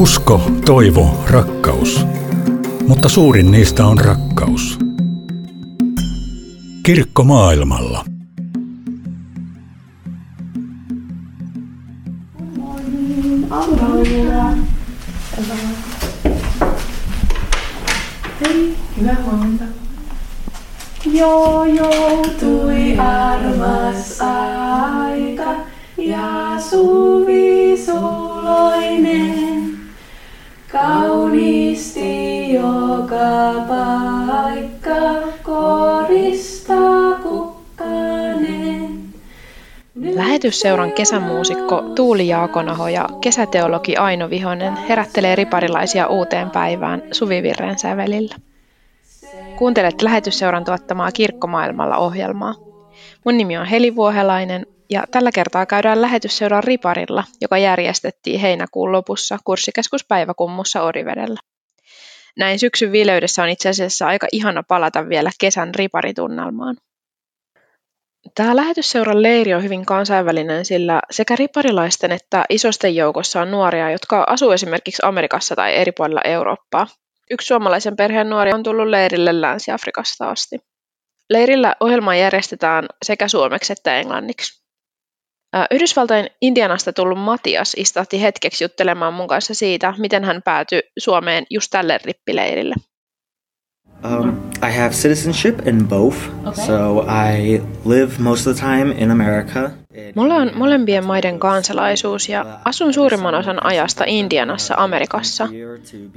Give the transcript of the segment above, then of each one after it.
Usko, toivo, rakkaus. Mutta suurin niistä on rakkaus. Kirkko maailmalla. Hyvää joutui armas aika ja suvi suloinen. Kauniisti joka paikka koristaa kukkanen. Lähetysseuran kesämuusikko Tuuli Jaakonaho ja kesäteologi Aino Vihonen herättelee riparilaisia uuteen päivään suvivirren sävelillä. Kuuntelet lähetysseuran tuottamaa Kirkkomaailmalla ohjelmaa. Mun nimi on Heli Vuohelainen ja tällä kertaa käydään lähetysseuran riparilla, joka järjestettiin heinäkuun lopussa kurssikeskus Päiväkummussa Orivedellä. Näin syksyn viileydessä on itse asiassa aika ihana palata vielä kesän riparitunnelmaan. Tämä lähetysseuran leiri on hyvin kansainvälinen, sillä sekä riparilaisten että isosten joukossa on nuoria, jotka asuu esimerkiksi Amerikassa tai eri puolilla Eurooppaa. Yksi suomalaisen perheen nuori on tullut leirille Länsi-Afrikasta asti. Leirillä ohjelma järjestetään sekä suomeksi että englanniksi. Yhdysvaltain Indianasta tullut Matias istahti hetkeksi juttelemaan mun kanssa siitä, miten hän päätyi Suomeen just tälle rippileirille. Um, I have citizenship in both, Okay. so I live most of the time in America. Mulla on molempien maiden kansalaisuus ja asun suurimman osan ajasta Indianassa Amerikassa.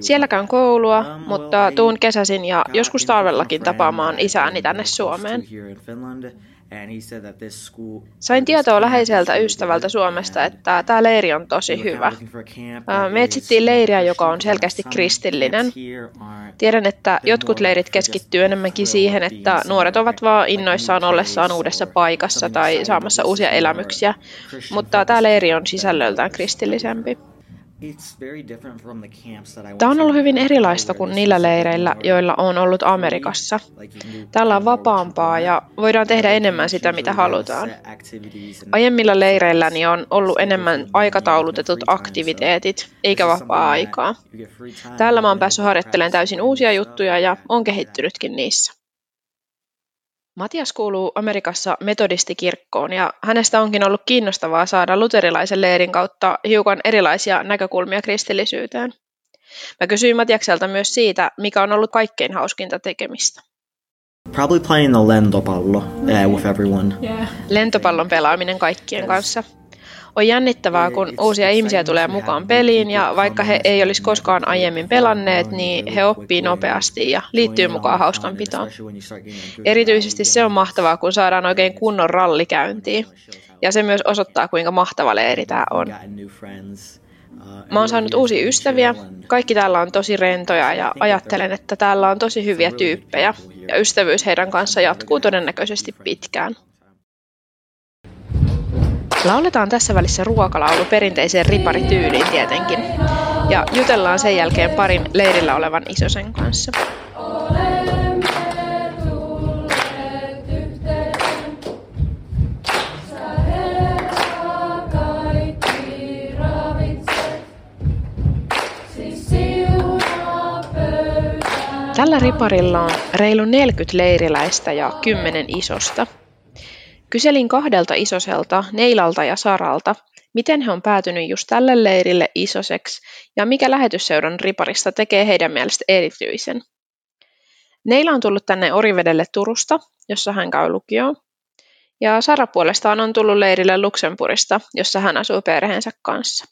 Siellä käyn koulua, mutta tuun kesäisin ja joskus talvellakin tapaamaan isääni tänne Suomeen. Sain tietoa läheiseltä ystävältä Suomesta, että tämä leiri on tosi hyvä. Me etsittiin leiriä, joka on selkeästi kristillinen. Tiedän, että jotkut leirit keskittyy enemmänkin siihen, että nuoret ovat vaan innoissaan ollessaan uudessa paikassa tai saamassa uusia elämyksiä, mutta tämä leiri on sisällöltään kristillisempi. Tämä on ollut hyvin erilaista kuin niillä leireillä, joilla on ollut Amerikassa. Täällä on vapaampaa ja voidaan tehdä enemmän sitä, mitä halutaan. Aiemmilla leireilläni on ollut enemmän aikataulutetut aktiviteetit, eikä vapaa-aikaa. Täällä mä oon päässyt harjoittelemaan täysin uusia juttuja ja on kehittynytkin niissä. Matias kuuluu Amerikassa metodistikirkkoon ja hänestä onkin ollut kiinnostavaa saada luterilaisen leirin kautta hiukan erilaisia näkökulmia kristillisyyteen. Mä kysyin Matiakselta myös siitä, mikä on ollut kaikkein hauskinta tekemistä. Probably playing the lentopallo uh, with everyone. Yeah. Lentopallon pelaaminen kaikkien kanssa. On jännittävää, kun uusia ihmisiä tulee mukaan peliin ja vaikka he ei olisi koskaan aiemmin pelanneet, niin he oppii nopeasti ja liittyy mukaan hauskanpitoon. Erityisesti se on mahtavaa, kun saadaan oikein kunnon ralli käyntiin. Ja se myös osoittaa, kuinka mahtava leiri tämä on. Mä oon saanut uusia ystäviä. Kaikki täällä on tosi rentoja ja ajattelen, että täällä on tosi hyviä tyyppejä. Ja ystävyys heidän kanssa jatkuu todennäköisesti pitkään. Lauletaan tässä välissä ruokalaulu perinteiseen riparityyliin tietenkin. Ja jutellaan sen jälkeen parin leirillä olevan isosen kanssa. Tällä riparilla on reilu 40 leiriläistä ja 10 isosta. Kyselin kahdelta isoselta, Neilalta ja Saralta, miten he on päätynyt just tälle leirille isoseksi ja mikä lähetysseuran riparista tekee heidän mielestä erityisen. Neila on tullut tänne Orivedelle Turusta, jossa hän käy lukioon. Ja Sara puolestaan on tullut leirille Luxemburgista, jossa hän asuu perheensä kanssa.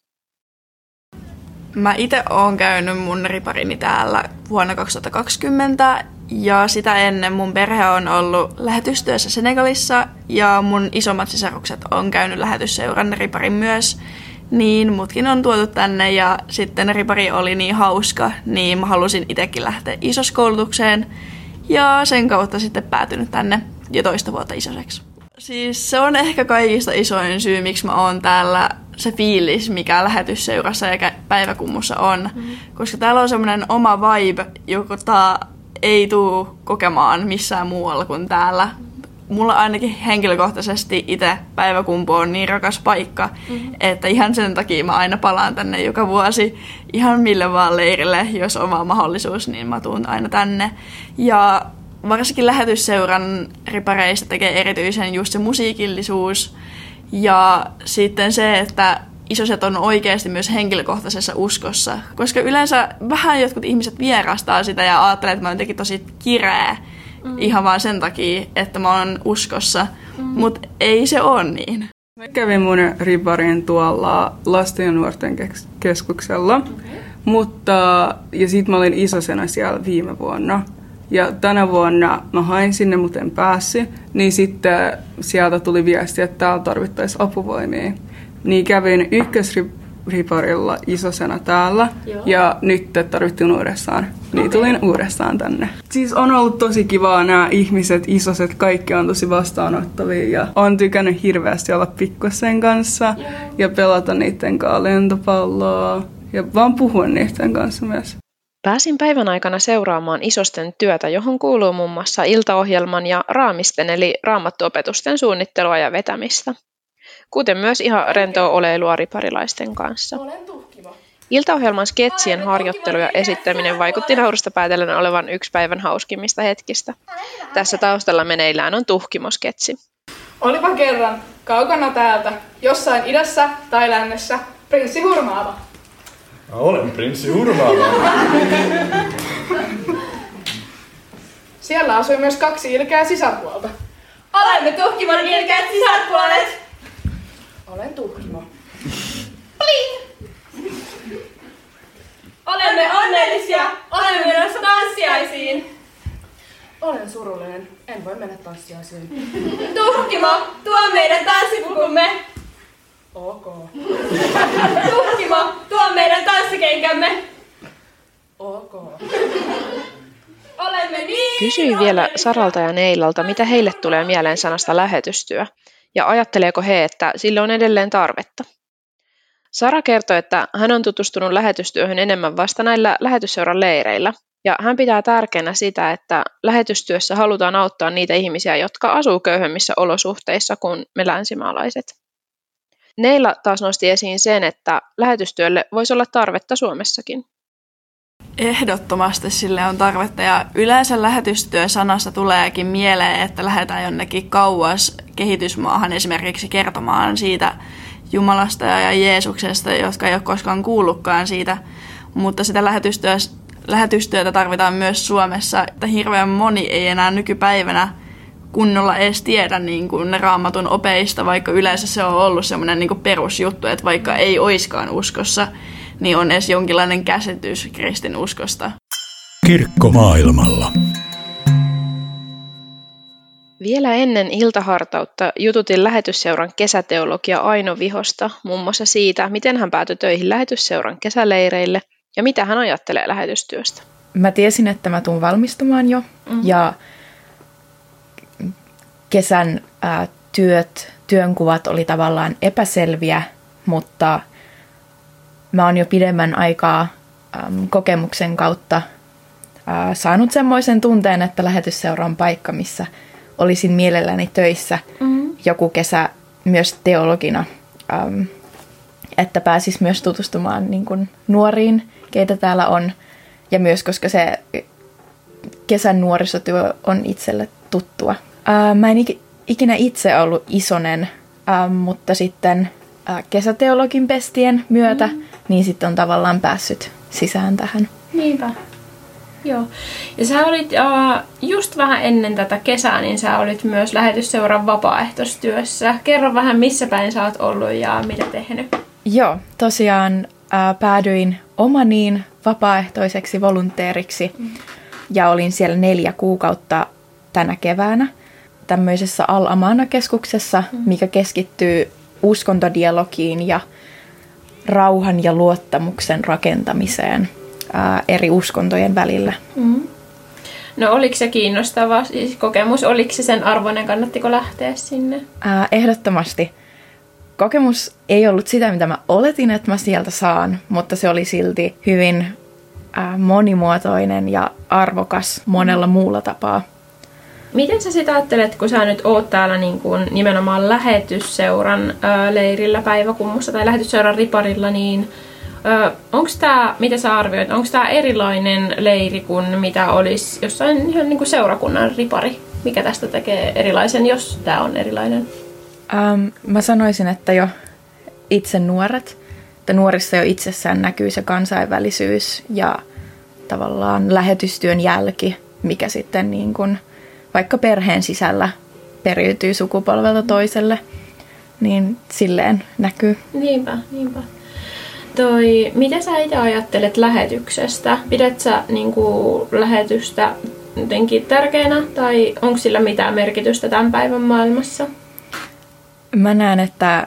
Mä itse oon käynyt mun riparini täällä vuonna 2020 ja sitä ennen mun perhe on ollut lähetystyössä Senegalissa ja mun isommat sisarukset on käynyt lähetysseuran riparin myös. Niin mutkin on tuotu tänne ja sitten ripari oli niin hauska, niin mä halusin itsekin lähteä isoskoulutukseen ja sen kautta sitten päätynyt tänne jo toista vuotta isoseksi. Siis se on ehkä kaikista isoin syy, miksi mä oon täällä se fiilis, mikä lähetysseurassa ja päiväkummussa on. Mm. Koska täällä on semmoinen oma vibe, jota ei tuu kokemaan missään muualla kuin täällä mulla ainakin henkilökohtaisesti itse Päiväkumpu on niin rakas paikka, mm-hmm. että ihan sen takia mä aina palaan tänne joka vuosi ihan mille vaan leirille, jos on vaan mahdollisuus, niin mä tuun aina tänne. Ja varsinkin lähetysseuran ripareista tekee erityisen just se musiikillisuus ja sitten se, että isoset on oikeasti myös henkilökohtaisessa uskossa. Koska yleensä vähän jotkut ihmiset vierastaa sitä ja ajattelee, että mä oon jotenkin tosi kireä mm. ihan vaan sen takia, että mä oon uskossa. Mm. Mutta ei se ole niin. Mä kävin mun riparin tuolla lasten ja nuorten keskuksella, okay. mutta, ja sit mä olin isosena siellä viime vuonna. Ja tänä vuonna mä hain sinne, mutta en päässyt. Niin sitten sieltä tuli viesti, että täällä tarvittaisiin apuvoimia. Niin kävin ykkösriparilla isosena täällä Joo. ja nyt tarvittiin uudestaan. Niin okay. tulin uudestaan tänne. Siis on ollut tosi kivaa nämä ihmiset, isoset, kaikki on tosi vastaanottavia ja on tykännyt hirveästi olla pikkusen kanssa Joo. ja pelata niiden kanssa lentopalloa ja vaan puhua niiden kanssa myös. Pääsin päivän aikana seuraamaan isosten työtä, johon kuuluu muun muassa iltaohjelman ja raamisten eli raamattuopetusten suunnittelua ja vetämistä. Kuten myös ihan rentoa oleilua riparilaisten kanssa. Iltaohjelman sketsien harjoittelu ja esittäminen vaikutti naurusta päätellen olevan yksi päivän hauskimmista hetkistä. Tässä taustalla meneillään on tuhkimosketsi. Olipa kerran kaukana täältä, jossain idässä tai lännessä, prinssi hurmaava. Mä olen prinssi Hurmaava. Siellä asui myös kaksi ilkeää sisarpuolta. Olemme Tuhkimon ilkeät sisarpuolet. Olen Tuhkimo. Pling! Olemme onnellisia. Olemme menossa tanssiaisiin. Olen surullinen. En voi mennä tanssiaisiin. Tuhkimo, tuo meidän tanssipukumme. Ok. Tuhkimo, tuo meidän tanssikenkämme. Ok. Olemme niin Kysyin vielä Saralta ja Neilalta, mitä heille tulee mieleen sanasta lähetystyö, ja ajatteleeko he, että sille on edelleen tarvetta. Sara kertoi, että hän on tutustunut lähetystyöhön enemmän vasta näillä lähetysseuran leireillä, ja hän pitää tärkeänä sitä, että lähetystyössä halutaan auttaa niitä ihmisiä, jotka asuu köyhemmissä olosuhteissa kuin me länsimaalaiset. Neila taas nosti esiin sen, että lähetystyölle voisi olla tarvetta Suomessakin. Ehdottomasti sille on tarvetta ja yleensä lähetystyö-sanasta tuleekin mieleen, että lähdetään jonnekin kauas kehitysmaahan esimerkiksi kertomaan siitä Jumalasta ja Jeesuksesta, jotka ei ole koskaan kuullutkaan siitä. Mutta sitä lähetystyö, lähetystyötä tarvitaan myös Suomessa, että hirveän moni ei enää nykypäivänä kunnolla edes tiedä niin kuin raamatun opeista, vaikka yleensä se on ollut semmoinen niin perusjuttu, että vaikka ei oiskaan uskossa, niin on edes jonkinlainen käsitys kristin uskosta. Kirkko maailmalla. Vielä ennen iltahartautta jututin lähetysseuran kesäteologia Aino Vihosta muun muassa siitä, miten hän päätyi töihin lähetysseuran kesäleireille ja mitä hän ajattelee lähetystyöstä. Mä tiesin, että mä tuun valmistumaan jo mm-hmm. ja kesän ää, työt, työnkuvat oli tavallaan epäselviä, mutta mä oon jo pidemmän aikaa äm, kokemuksen kautta ää, saanut semmoisen tunteen, että lähetysseura on paikka, missä olisin mielelläni töissä mm-hmm. joku kesä myös teologina, äm, että pääsis myös tutustumaan niin kuin nuoriin, keitä täällä on, ja myös koska se kesän nuorisotyö on itselle tuttua. Ää, mä en ikinä itse ollut isonen, ää, mutta sitten ää, kesäteologin pestien myötä, mm. Niin sitten on tavallaan päässyt sisään tähän. Niinpä. Joo. Ja sä olit uh, just vähän ennen tätä kesää, niin sä olit myös lähetysseuran vapaaehtoistyössä. Kerro vähän, missä päin sä oot ollut ja mitä tehnyt. Joo, tosiaan uh, päädyin omaniin vapaaehtoiseksi volunteeriksi mm. ja olin siellä neljä kuukautta tänä keväänä tämmöisessä Al-Amana-keskuksessa, mm. mikä keskittyy uskontodialogiin ja rauhan ja luottamuksen rakentamiseen ää, eri uskontojen välillä. Mm. No oliko se kiinnostava siis kokemus? Oliko se sen arvoinen? Kannattiko lähteä sinne? Ää, ehdottomasti. Kokemus ei ollut sitä, mitä mä oletin, että mä sieltä saan, mutta se oli silti hyvin ää, monimuotoinen ja arvokas monella muulla tapaa. Miten sä sitä ajattelet, kun sä nyt oot täällä niin kuin nimenomaan lähetysseuran ö, leirillä päiväkummussa tai lähetysseuran riparilla, niin onko tämä, mitä sä arvioit, onko tämä erilainen leiri kuin mitä olisi jossain ihan niin kuin seurakunnan ripari? Mikä tästä tekee erilaisen, jos tämä on erilainen? Ähm, mä sanoisin, että jo itse nuoret, että nuorissa jo itsessään näkyy se kansainvälisyys ja tavallaan lähetystyön jälki, mikä sitten niin kuin vaikka perheen sisällä periytyy sukupolvelta toiselle, niin silleen näkyy. Niinpä, niinpä. Toi, mitä sä itse ajattelet lähetyksestä? Pidät sä niin kuin, lähetystä jotenkin tärkeänä tai onko sillä mitään merkitystä tämän päivän maailmassa? Mä näen, että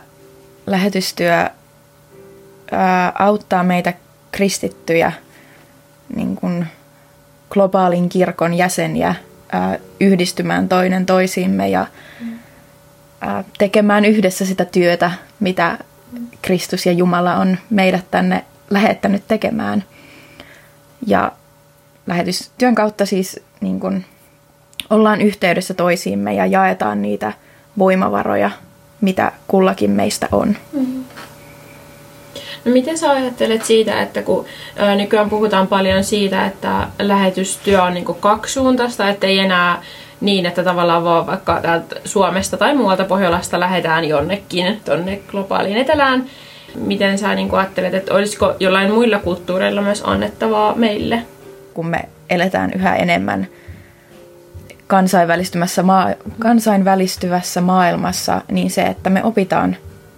lähetystyö ää, auttaa meitä kristittyjä niin kuin globaalin kirkon jäseniä ää, yhdistymään toinen toisiimme ja ää, tekemään yhdessä sitä työtä, mitä Kristus ja Jumala on meidät tänne lähettänyt tekemään. Ja lähetystyön kautta siis niin kun, ollaan yhteydessä toisiimme ja jaetaan niitä voimavaroja, mitä kullakin meistä on. Mm-hmm. No miten sä ajattelet siitä, että kun nykyään puhutaan paljon siitä, että lähetystyö on niin kaksisuuntaista, että ei enää niin, että tavallaan vaan vaikka täältä Suomesta tai muualta Pohjolasta lähdetään jonnekin tonne globaaliin etelään. Miten sä niin ajattelet, että olisiko jollain muilla kulttuureilla myös annettavaa meille? Kun me eletään yhä enemmän kansainvälistymässä maa, kansainvälistyvässä maailmassa, niin se, että me opitaan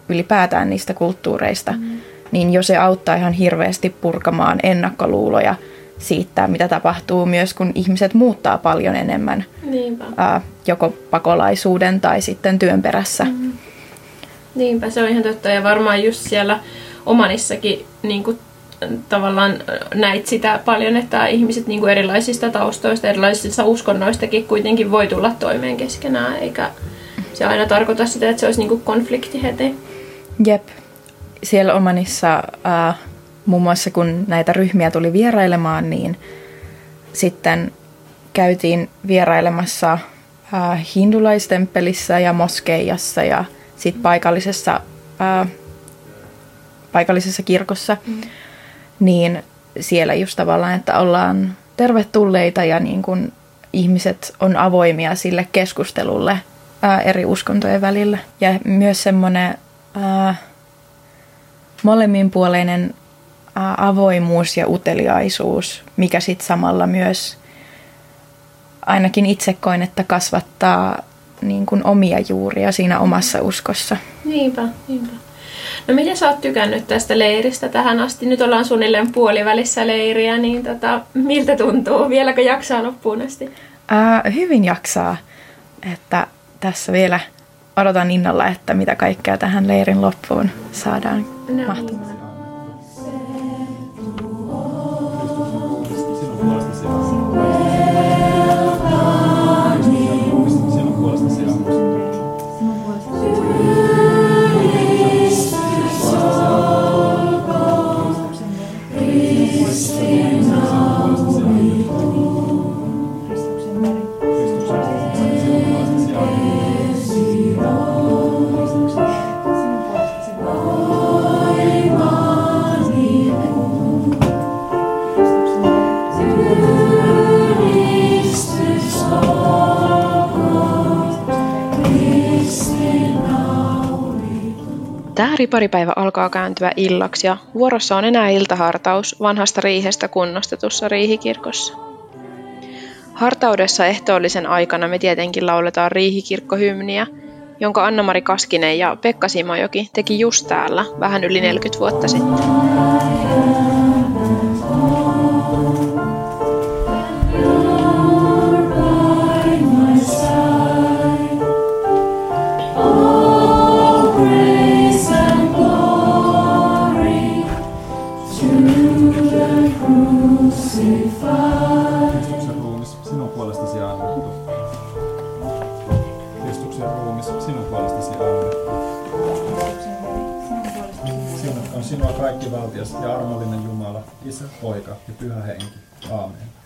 ylipäätään niistä kulttuureista, mm. Niin jo se auttaa ihan hirveästi purkamaan ennakkoluuloja – siitä, mitä tapahtuu myös, kun ihmiset muuttaa paljon enemmän Niinpä. Ää, joko pakolaisuuden tai sitten työn perässä. Mm. Niinpä, se on ihan totta. Ja varmaan just siellä omanissakin niin kuin, tavallaan näit sitä paljon, että ihmiset niin kuin erilaisista taustoista, erilaisista uskonnoistakin kuitenkin voi tulla toimeen keskenään, eikä se aina tarkoita sitä, että se olisi niin kuin konflikti heti. Jep. Siellä Omanissa äh, muun muassa kun näitä ryhmiä tuli vierailemaan, niin sitten käytiin vierailemassa äh, hindulaistemppelissä ja moskeijassa ja sitten paikallisessa, äh, paikallisessa kirkossa, mm. niin siellä just tavallaan, että ollaan tervetulleita ja niin kun ihmiset on avoimia sille keskustelulle ää, eri uskontojen välillä. Ja myös semmoinen molemminpuoleinen avoimuus ja uteliaisuus, mikä sitten samalla myös ainakin itse koin, että kasvattaa niin kuin omia juuria siinä omassa uskossa. Niinpä, niinpä. No miten sä oot tykännyt tästä leiristä tähän asti? Nyt ollaan suunnilleen puolivälissä leiriä, niin tota, miltä tuntuu? Vieläkö jaksaa loppuun asti? Ää, hyvin jaksaa. Että tässä vielä odotan innolla, että mitä kaikkea tähän leirin loppuun saadaan no. mahtumaan. Tämä riparipäivä alkaa kääntyä illaksi ja vuorossa on enää iltahartaus vanhasta riihestä kunnostetussa riihikirkossa. Hartaudessa ehtoollisen aikana me tietenkin lauletaan riihikirkkohymniä, jonka Anna-Mari Kaskinen ja Pekka Simojoki teki just täällä vähän yli 40 vuotta sitten. Sinua kaikki valtias ja armollinen Jumala, Isä, Poika ja Pyhä Henki. Aamen.